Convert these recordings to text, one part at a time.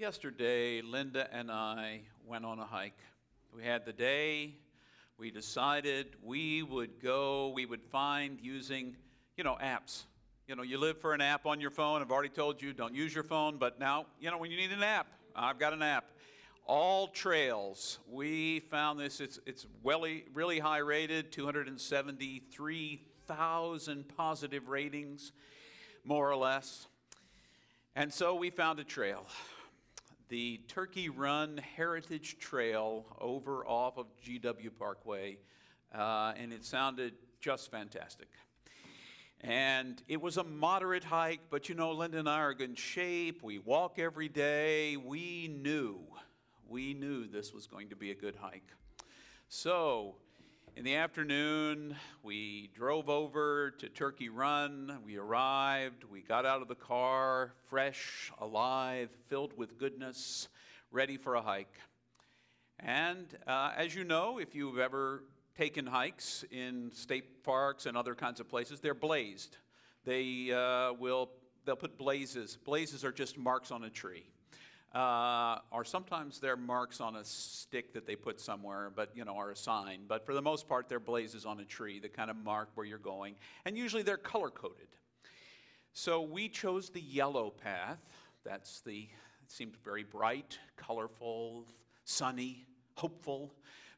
Yesterday, Linda and I went on a hike. We had the day. We decided we would go, we would find using, you know, apps. You know, you live for an app on your phone. I've already told you don't use your phone, but now, you know, when you need an app, I've got an app. All trails. We found this. It's it's really really high rated. 273,000 positive ratings, more or less. And so we found a trail the Turkey Run Heritage Trail over off of GW Parkway, uh, and it sounded just fantastic. And it was a moderate hike, but you know, Linda and I are in shape. We walk every day. We knew, we knew this was going to be a good hike. So, in the afternoon, we drove over to Turkey Run. We arrived. We got out of the car, fresh, alive, filled with goodness, ready for a hike. And uh, as you know, if you've ever taken hikes in state parks and other kinds of places, they're blazed. They uh, will they'll put blazes. Blazes are just marks on a tree uh, sometimes they're marks on a stick that they put somewhere, but you know, are a sign. But for the most part, they're blazes on a tree that kind of mark where you're going, and usually they're color coded. So we chose the yellow path. That's the it seemed very bright, colorful, sunny, hopeful,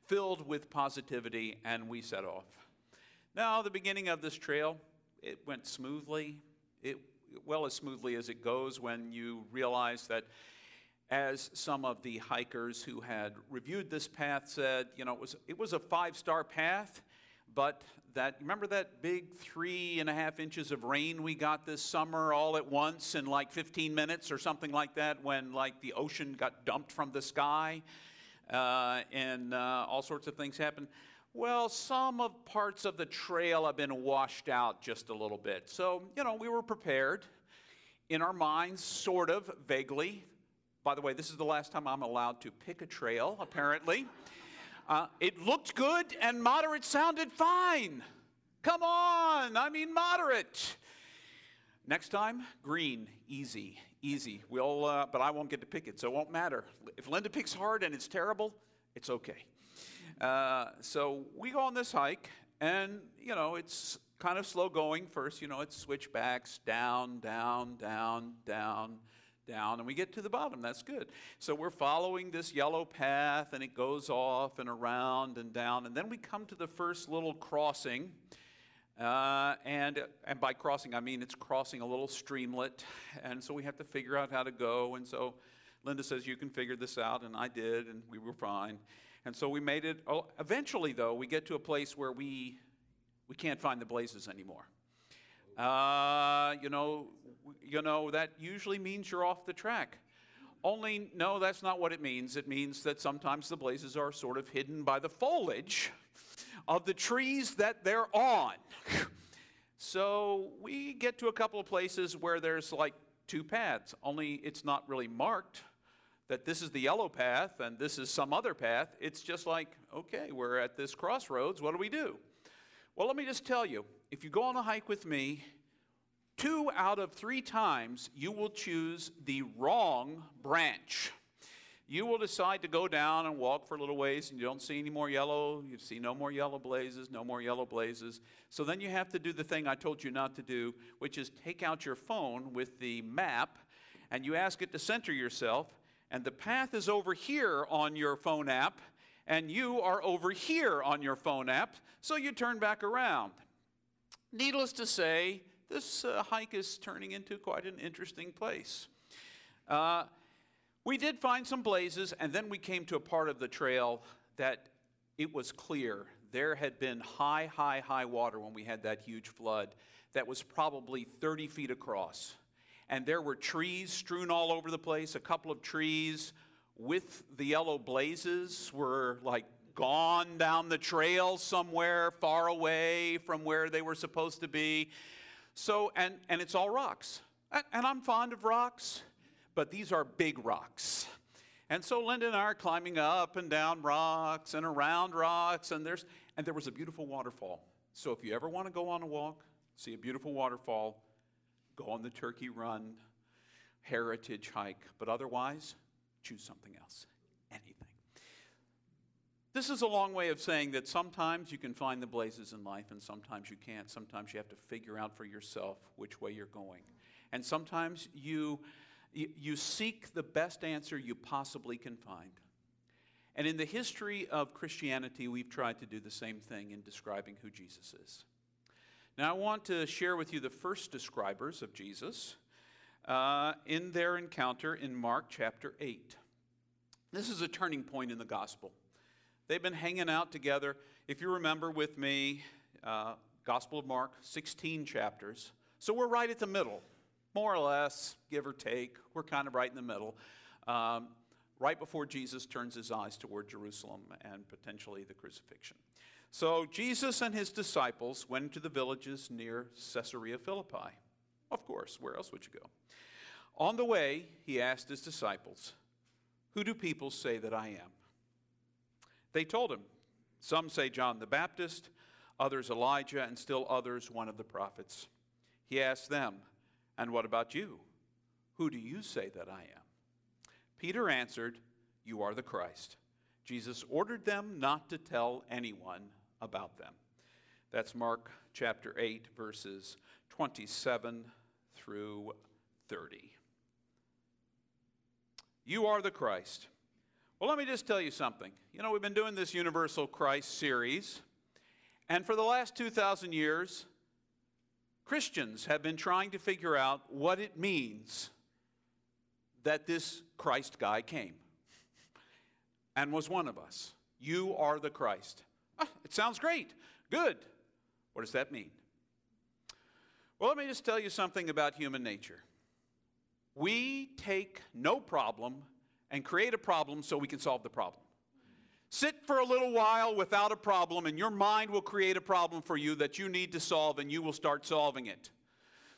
filled with positivity, and we set off. Now, the beginning of this trail, it went smoothly. It well as smoothly as it goes when you realize that as some of the hikers who had reviewed this path said, you know, it was, it was a five star path, but that, remember that big three and a half inches of rain we got this summer all at once in like 15 minutes or something like that when like the ocean got dumped from the sky uh, and uh, all sorts of things happened? Well, some of parts of the trail have been washed out just a little bit. So, you know, we were prepared in our minds, sort of vaguely, by the way, this is the last time I'm allowed to pick a trail, apparently. Uh, it looked good and moderate sounded fine. Come on, I mean moderate. Next time, green, easy, easy. We'll, uh, but I won't get to pick it, so it won't matter. If Linda picks hard and it's terrible, it's okay. Uh, so we go on this hike, and you know it's kind of slow going. First, you know it's switchbacks, down, down, down, down down and we get to the bottom. That's good. So we're following this yellow path and it goes off and around and down. And then we come to the first little crossing. Uh, and, and by crossing, I mean it's crossing a little streamlet. And so we have to figure out how to go. And so Linda says, You can figure this out. And I did, and we were fine. And so we made it. Oh, eventually, though, we get to a place where we, we can't find the blazes anymore. Uh, you know, you know, that usually means you're off the track. Only, no, that's not what it means. It means that sometimes the blazes are sort of hidden by the foliage of the trees that they're on. so we get to a couple of places where there's like two paths, only it's not really marked that this is the yellow path and this is some other path. It's just like, okay, we're at this crossroads. What do we do? Well, let me just tell you if you go on a hike with me, two out of three times you will choose the wrong branch. You will decide to go down and walk for a little ways, and you don't see any more yellow. You see no more yellow blazes, no more yellow blazes. So then you have to do the thing I told you not to do, which is take out your phone with the map and you ask it to center yourself. And the path is over here on your phone app, and you are over here on your phone app, so you turn back around. Needless to say, this uh, hike is turning into quite an interesting place. Uh, we did find some blazes, and then we came to a part of the trail that it was clear there had been high, high, high water when we had that huge flood that was probably 30 feet across. And there were trees strewn all over the place, a couple of trees with the yellow blazes were like gone down the trail somewhere far away from where they were supposed to be. So, and, and it's all rocks. And I'm fond of rocks, but these are big rocks. And so Linda and I are climbing up and down rocks and around rocks, and there's and there was a beautiful waterfall. So if you ever want to go on a walk, see a beautiful waterfall, go on the Turkey Run heritage hike. But otherwise, choose something else. This is a long way of saying that sometimes you can find the blazes in life and sometimes you can't. Sometimes you have to figure out for yourself which way you're going. And sometimes you, you seek the best answer you possibly can find. And in the history of Christianity, we've tried to do the same thing in describing who Jesus is. Now, I want to share with you the first describers of Jesus uh, in their encounter in Mark chapter 8. This is a turning point in the gospel. They've been hanging out together. If you remember with me, uh, Gospel of Mark, 16 chapters. So we're right at the middle, more or less, give or take. We're kind of right in the middle. Um, right before Jesus turns his eyes toward Jerusalem and potentially the crucifixion. So Jesus and his disciples went to the villages near Caesarea Philippi. Of course, where else would you go? On the way, he asked his disciples, Who do people say that I am? They told him, Some say John the Baptist, others Elijah, and still others one of the prophets. He asked them, And what about you? Who do you say that I am? Peter answered, You are the Christ. Jesus ordered them not to tell anyone about them. That's Mark chapter 8, verses 27 through 30. You are the Christ. Well, let me just tell you something. You know, we've been doing this Universal Christ series, and for the last 2,000 years, Christians have been trying to figure out what it means that this Christ guy came and was one of us. You are the Christ. Ah, it sounds great. Good. What does that mean? Well, let me just tell you something about human nature. We take no problem and create a problem so we can solve the problem. Sit for a little while without a problem, and your mind will create a problem for you that you need to solve, and you will start solving it.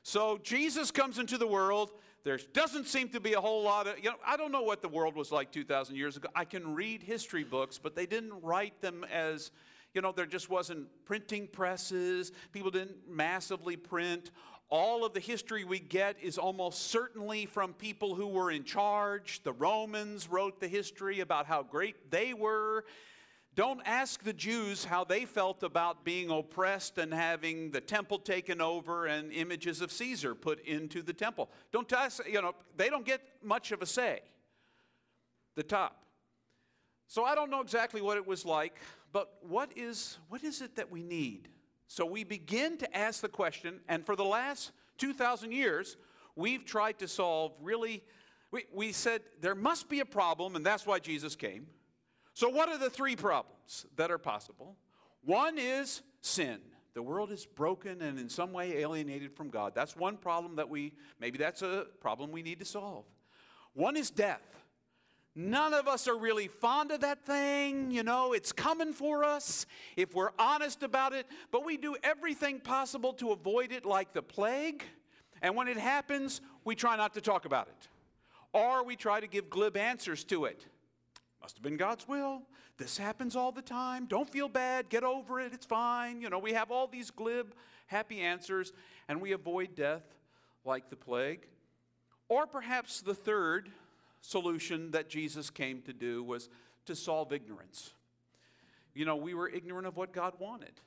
So Jesus comes into the world. There doesn't seem to be a whole lot of, you know, I don't know what the world was like 2,000 years ago. I can read history books, but they didn't write them as, you know, there just wasn't printing presses. People didn't massively print all of the history we get is almost certainly from people who were in charge. The Romans wrote the history about how great they were. Don't ask the Jews how they felt about being oppressed and having the temple taken over and images of Caesar put into the temple. Don't ask, you know, they don't get much of a say. The top. So I don't know exactly what it was like, but what is, what is it that we need? So we begin to ask the question, and for the last 2,000 years, we've tried to solve really, we, we said there must be a problem, and that's why Jesus came. So, what are the three problems that are possible? One is sin. The world is broken and in some way alienated from God. That's one problem that we, maybe that's a problem we need to solve. One is death. None of us are really fond of that thing. You know, it's coming for us if we're honest about it, but we do everything possible to avoid it like the plague. And when it happens, we try not to talk about it. Or we try to give glib answers to it. Must have been God's will. This happens all the time. Don't feel bad. Get over it. It's fine. You know, we have all these glib, happy answers, and we avoid death like the plague. Or perhaps the third solution that Jesus came to do was to solve ignorance. You know, we were ignorant of what God wanted.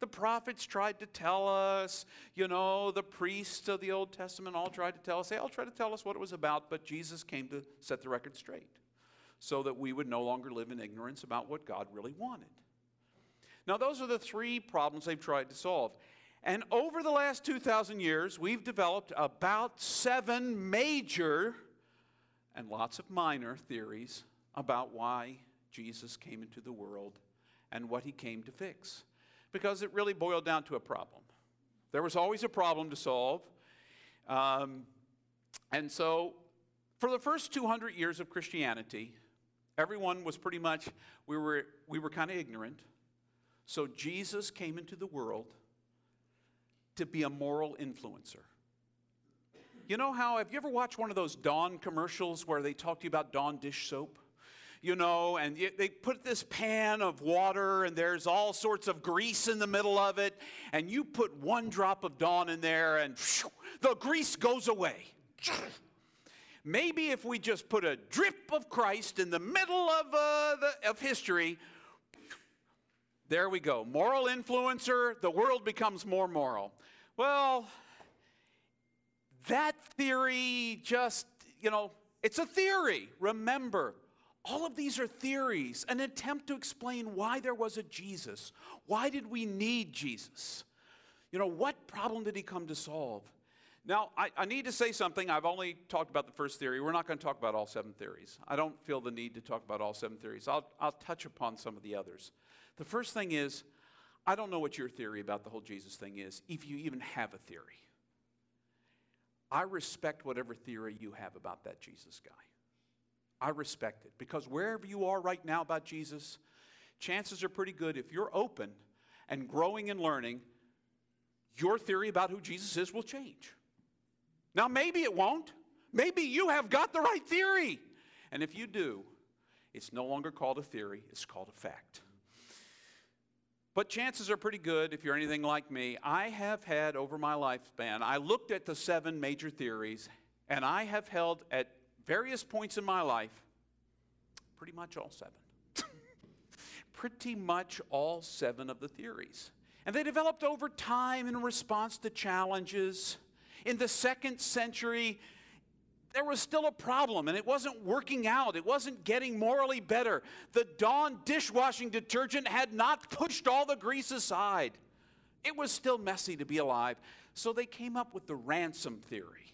The prophets tried to tell us, you know, the priests of the Old Testament all tried to tell us, they all tried to tell us what it was about, but Jesus came to set the record straight so that we would no longer live in ignorance about what God really wanted. Now, those are the three problems they've tried to solve. And over the last 2,000 years, we've developed about seven major and lots of minor theories about why Jesus came into the world and what he came to fix. Because it really boiled down to a problem. There was always a problem to solve. Um, and so, for the first 200 years of Christianity, everyone was pretty much, we were, we were kind of ignorant. So, Jesus came into the world to be a moral influencer. You know how, have you ever watched one of those Dawn commercials where they talk to you about Dawn dish soap? You know, and they put this pan of water and there's all sorts of grease in the middle of it, and you put one drop of Dawn in there and the grease goes away. maybe if we just put a drip of Christ in the middle of, uh, the, of history, there we go. Moral influencer, the world becomes more moral. Well, that theory just, you know, it's a theory. Remember, all of these are theories, an attempt to explain why there was a Jesus. Why did we need Jesus? You know, what problem did he come to solve? Now, I, I, need to say something. I've only talked about the first theory. We're not going to talk about all seven theories. I don't feel the need to talk about all seven theories. I'll, I'll touch upon some of the others. The first thing is, I don't know what your theory about the whole Jesus thing is, if you even have a theory. I respect whatever theory you have about that Jesus guy. I respect it because wherever you are right now about Jesus, chances are pretty good if you're open and growing and learning, your theory about who Jesus is will change. Now, maybe it won't. Maybe you have got the right theory. And if you do, it's no longer called a theory, it's called a fact. But chances are pretty good, if you're anything like me, I have had over my lifespan, I looked at the seven major theories, and I have held at various points in my life pretty much all seven. pretty much all seven of the theories. And they developed over time in response to challenges. In the second century, there was still a problem and it wasn't working out. It wasn't getting morally better. The Dawn dishwashing detergent had not pushed all the grease aside. It was still messy to be alive. So they came up with the ransom theory.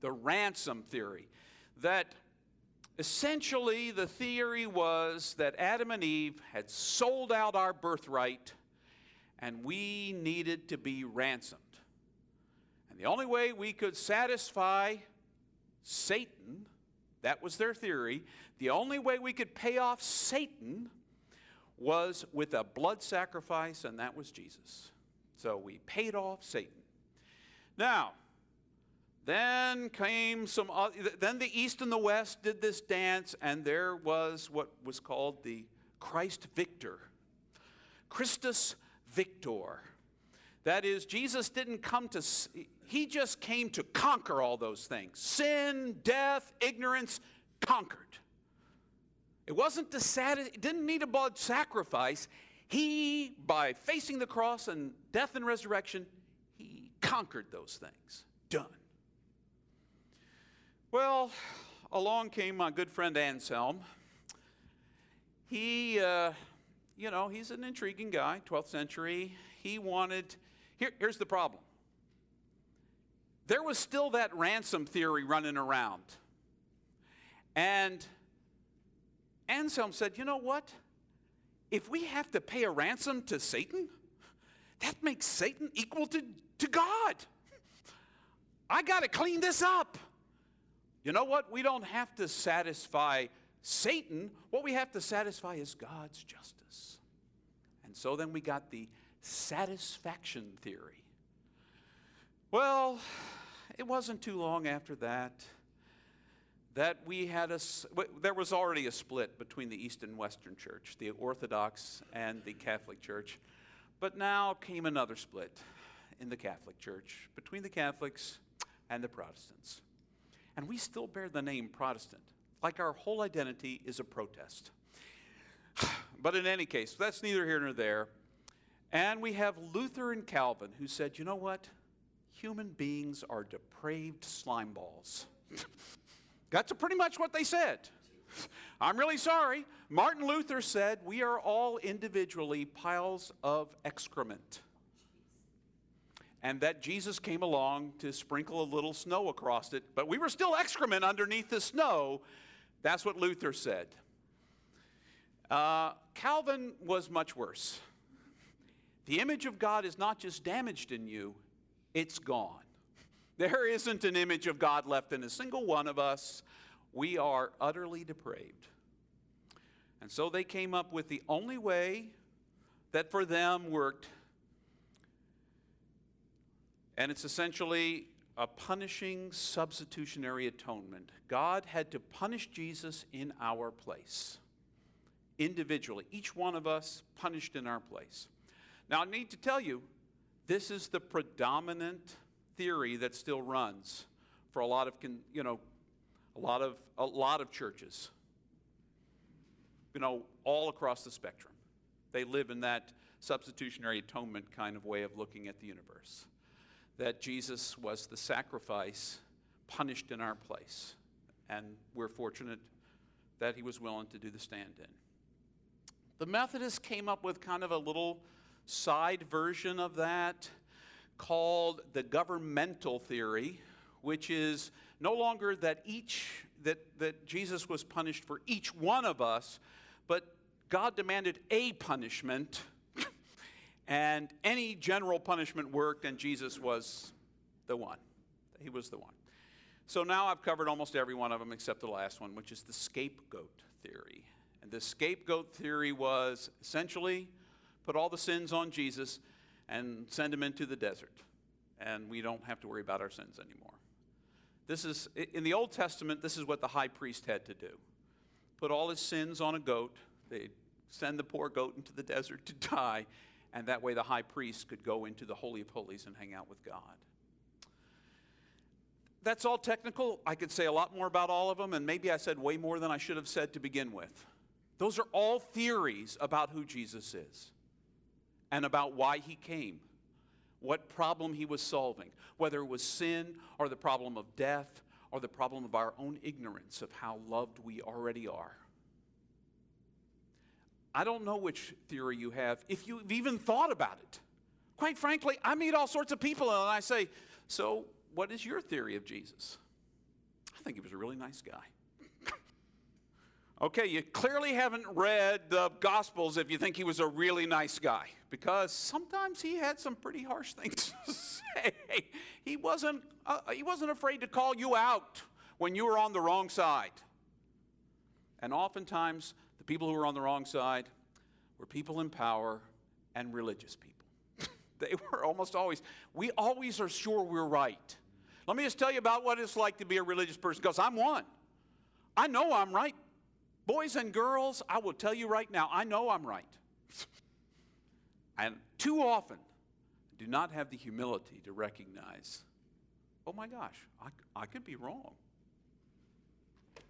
The ransom theory. That essentially the theory was that Adam and Eve had sold out our birthright and we needed to be ransomed. And the only way we could satisfy Satan, that was their theory, the only way we could pay off Satan was with a blood sacrifice, and that was Jesus. So we paid off Satan. Now, then came some, then the East and the West did this dance, and there was what was called the Christ Victor. Christus Victor. That is, Jesus didn't come to, he just came to conquer all those things sin, death, ignorance, conquered. It wasn't to satisfy, it didn't need a blood sacrifice. He, by facing the cross and death and resurrection, he conquered those things. Done. Well, along came my good friend Anselm. He, uh, you know, he's an intriguing guy, 12th century. He wanted, here, here's the problem there was still that ransom theory running around. And Anselm said, You know what? If we have to pay a ransom to Satan, that makes Satan equal to, to God. I got to clean this up. You know what? We don't have to satisfy Satan. What we have to satisfy is God's justice. And so then we got the satisfaction theory. Well, it wasn't too long after that that we had a, there was already a split between the East and Western Church, the Orthodox and the Catholic Church. But now came another split in the Catholic Church between the Catholics and the Protestants. And we still bear the name Protestant, like our whole identity is a protest. But in any case, that's neither here nor there. And we have Luther and Calvin who said, you know what? Human beings are depraved slime balls. That's pretty much what they said. I'm really sorry. Martin Luther said, We are all individually piles of excrement. And that Jesus came along to sprinkle a little snow across it, but we were still excrement underneath the snow. That's what Luther said. Uh, Calvin was much worse. The image of God is not just damaged in you, it's gone. There isn't an image of God left in a single one of us. We are utterly depraved. And so they came up with the only way that for them worked. And it's essentially a punishing substitutionary atonement. God had to punish Jesus in our place, individually, each one of us punished in our place. Now, I need to tell you, this is the predominant theory that still runs for a lot of, you know, a lot of, a lot of churches, you know, all across the spectrum, they live in that substitutionary atonement kind of way of looking at the universe. That Jesus was the sacrifice punished in our place. And we're fortunate that he was willing to do the stand in. The Methodists came up with kind of a little side version of that called the governmental theory, which is no longer that each that, that Jesus was punished for each one of us, but God demanded a punishment, and any general punishment worked, and Jesus was the one. He was the one. So now I've covered almost every one of them except the last one, which is the scapegoat theory. And the scapegoat theory was essentially put all the sins on Jesus and send him into the desert. And we don't have to worry about our sins anymore. This is, in the Old Testament, this is what the high priest had to do put all his sins on a goat. They'd send the poor goat into the desert to die, and that way the high priest could go into the Holy of Holies and hang out with God. That's all technical. I could say a lot more about all of them, and maybe I said way more than I should have said to begin with. Those are all theories about who Jesus is and about why he came what problem he was solving, whether it was sin or the problem of death or the problem of our own ignorance of how loved we already are. I don't know which theory you have, if you've even thought about it. Quite frankly, I meet all sorts of people and I say, So, what is your theory of Jesus? I think he was a really nice guy. Okay, you clearly haven't read the Gospels if you think he was a really nice guy, because sometimes he had some pretty harsh things to say. He wasn't, uh, he wasn't afraid to call you out when you were on the wrong side. And oftentimes, the people who were on the wrong side were people in power and religious people. they were almost always, we always are sure we're right. Let me just tell you about what it's like to be a religious person, because I'm one. I know I'm right Boys and girls, I will tell you right now, I know I'm right. and too often do not have the humility to recognize, oh my gosh, I, I could be wrong.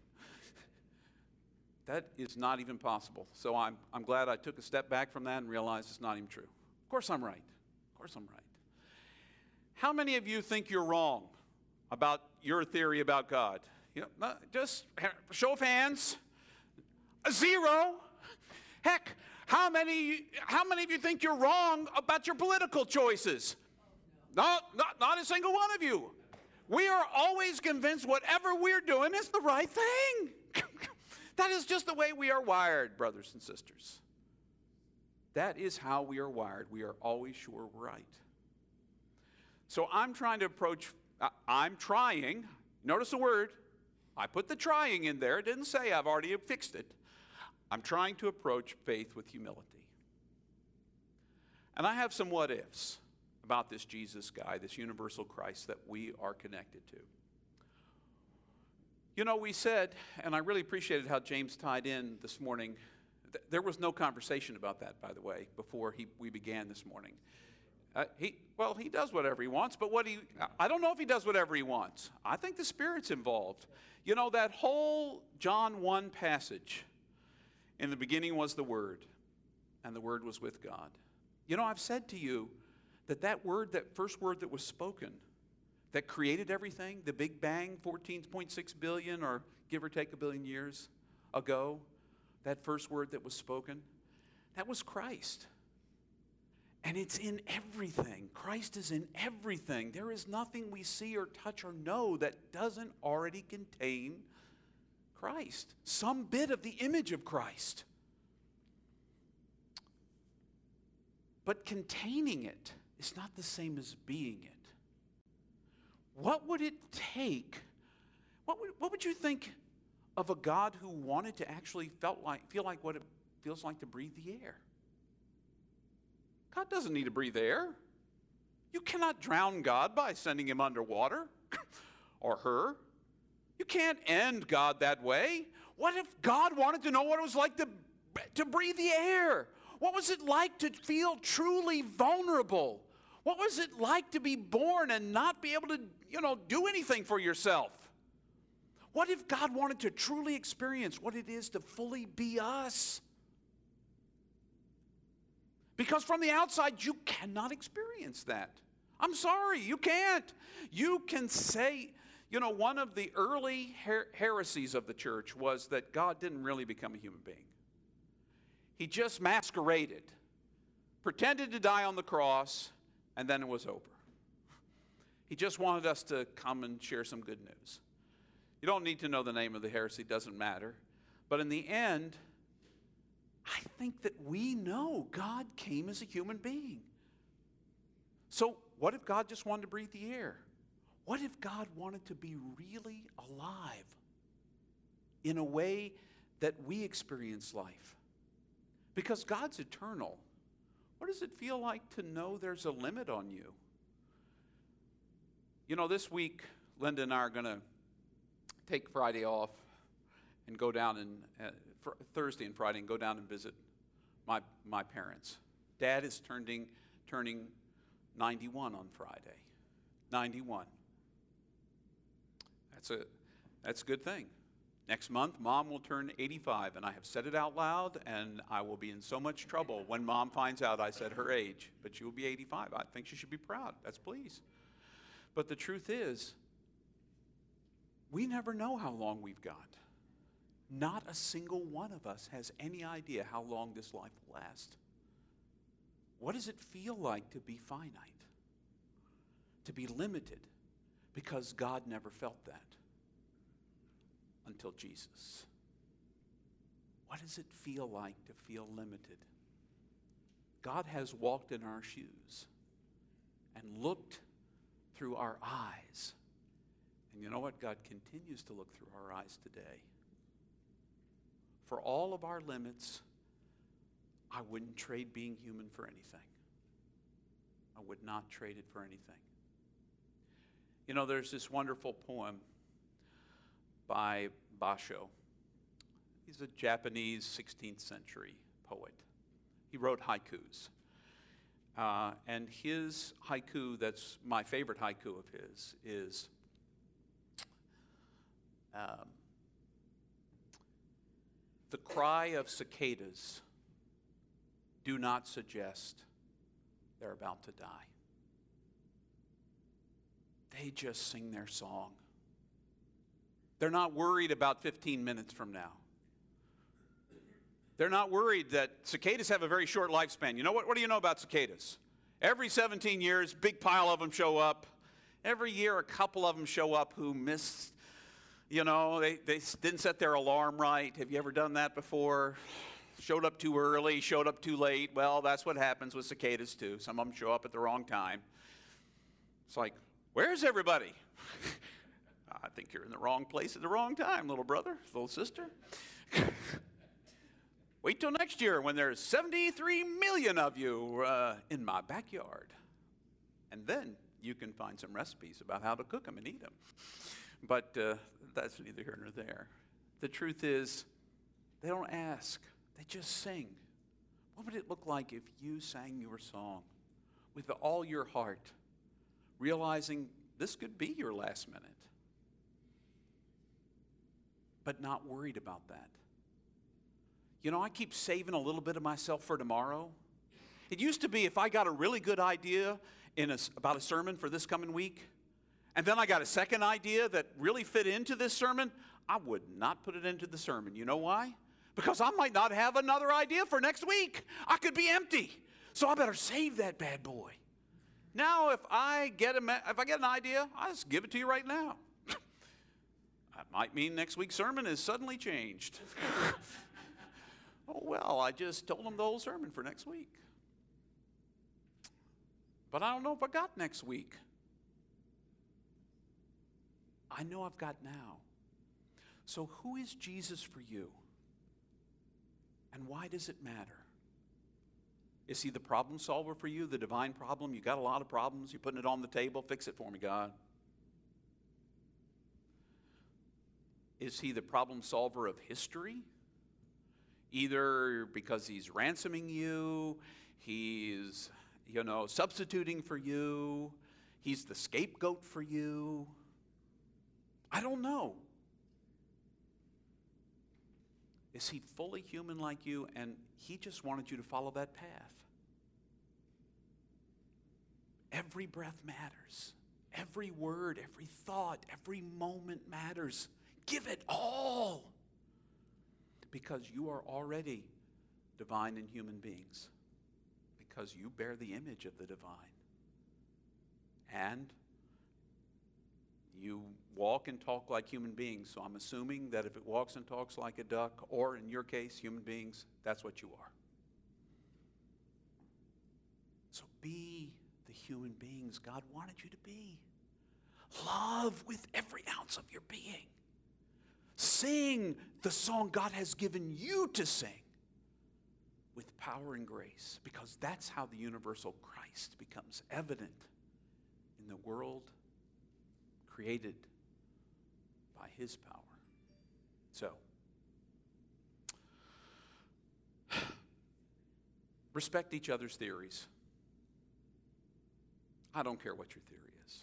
that is not even possible. So I'm, I'm glad I took a step back from that and realized it's not even true. Of course I'm right. Of course I'm right. How many of you think you're wrong about your theory about God? You know, uh, just show of hands. Zero. Heck, how many, how many of you think you're wrong about your political choices? Not, not, not a single one of you. We are always convinced whatever we're doing is the right thing. that is just the way we are wired, brothers and sisters. That is how we are wired. We are always sure we're right. So I'm trying to approach, uh, I'm trying, notice the word, I put the trying in there. It didn't say I've already fixed it. I'm trying to approach faith with humility. And I have some what ifs about this Jesus guy, this universal Christ that we are connected to. You know, we said, and I really appreciated how James tied in this morning. There was no conversation about that, by the way, before he, we began this morning. Uh, he, well, he does whatever he wants, but what he, I don't know if he does whatever he wants. I think the Spirit's involved. You know, that whole John 1 passage in the beginning was the Word, and the Word was with God. You know, I've said to you that that word, that first word that was spoken, that created everything, the Big Bang, 14.6 billion or give or take a billion years ago, that first word that was spoken, that was Christ. And it's in everything. Christ is in everything. There is nothing we see or touch or know that doesn't already contain Christ, some bit of the image of Christ. But containing it is not the same as being it. What would it take? What would, what would you think of a God who wanted to actually felt like, feel like what it feels like to breathe the air? God doesn't need to breathe air. You cannot drown God by sending him underwater or her. You can't end God that way. What if God wanted to know what it was like to, to breathe the air? What was it like to feel truly vulnerable? What was it like to be born and not be able to, you know, do anything for yourself? What if God wanted to truly experience what it is to fully be us? Because from the outside, you cannot experience that. I'm sorry, you can't. You can say, you know, one of the early her- heresies of the church was that God didn't really become a human being. He just masqueraded, pretended to die on the cross, and then it was over. He just wanted us to come and share some good news. You don't need to know the name of the heresy, doesn't matter. But in the end, I think that we know God came as a human being. So, what if God just wanted to breathe the air? What if God wanted to be really alive in a way that we experience life? Because God's eternal. What does it feel like to know there's a limit on you? You know, this week, Linda and I are going to take Friday off and go down and uh, fr- Thursday and Friday and go down and visit my my parents. Dad is turning turning 91 on Friday. 91. That's a that's a good thing. Next month, mom will turn 85, and I have said it out loud, and I will be in so much trouble when mom finds out I said her age. But she will be 85. I think she should be proud. That's please. But the truth is, we never know how long we've got. Not a single one of us has any idea how long this life will last. What does it feel like to be finite? To be limited? Because God never felt that until Jesus. What does it feel like to feel limited? God has walked in our shoes and looked through our eyes. And you know what? God continues to look through our eyes today. For all of our limits, I wouldn't trade being human for anything. I would not trade it for anything. You know, there's this wonderful poem by Basho. He's a Japanese 16th century poet. He wrote haikus. Uh, and his haiku, that's my favorite haiku of his, is um, The cry of cicadas do not suggest they're about to die. They just sing their song. They're not worried about 15 minutes from now. They're not worried that cicadas have a very short lifespan. You know what? What do you know about cicadas? Every 17 years, big pile of them show up. Every year, a couple of them show up who missed, you know, they, they didn't set their alarm right. Have you ever done that before? Showed up too early, showed up too late. Well, that's what happens with cicadas, too. Some of them show up at the wrong time. It's like, where's everybody? I think you're in the wrong place at the wrong time, little brother, little sister. Wait till next year when there's 73 million of you uh, in my backyard. And then you can find some recipes about how to cook them and eat them. But uh, that's neither here nor there. The truth is, they don't ask, they just sing. What would it look like if you sang your song with all your heart, realizing this could be your last minute? but not worried about that. You know, I keep saving a little bit of myself for tomorrow. It used to be if I got a really good idea in a, about a sermon for this coming week, and then I got a second idea that really fit into this sermon, I would not put it into the sermon. You know why? Because I might not have another idea for next week. I could be empty. So I better save that bad boy. Now, if I get a, if I get an idea, I just give it to you right now. That might mean next week's sermon is suddenly changed. oh, well, I just told them the whole sermon for next week. But I don't know if I got next week. I know I've got now. So, who is Jesus for you? And why does it matter? Is he the problem solver for you, the divine problem? You got a lot of problems, you're putting it on the table, fix it for me, God. Is he the problem solver of history? Either because he's ransoming you, he's, you know, substituting for you, he's the scapegoat for you. I don't know. Is he fully human like you and he just wanted you to follow that path? Every breath matters. Every word, every thought, every moment matters. Give it all. Because you are already divine and human beings. Because you bear the image of the divine. And you walk and talk like human beings. So I'm assuming that if it walks and talks like a duck, or in your case, human beings, that's what you are. So be human beings God wanted you to be. Love with every ounce of your being. Sing the song God has given you to sing with power and grace, because that's how the universal Christ becomes evident in the world created by His power. So, respect each other's theories. I don't care what your theory is.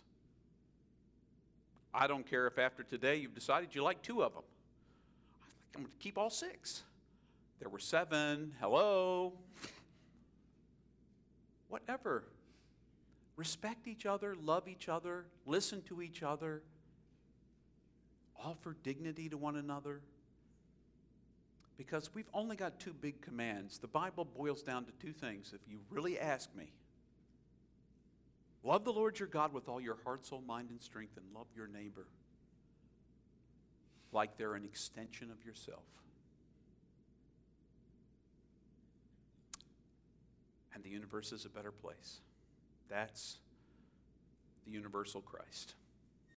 I don't care if after today you've decided you like two of them. I'm going to keep all six. There were seven. Hello. Whatever. Respect each other, love each other, listen to each other, offer dignity to one another. Because we've only got two big commands. The Bible boils down to two things, if you really ask me. Love the Lord your God with all your heart, soul, mind, and strength, and love your neighbor like they're an extension of yourself. And the universe is a better place. That's the universal Christ.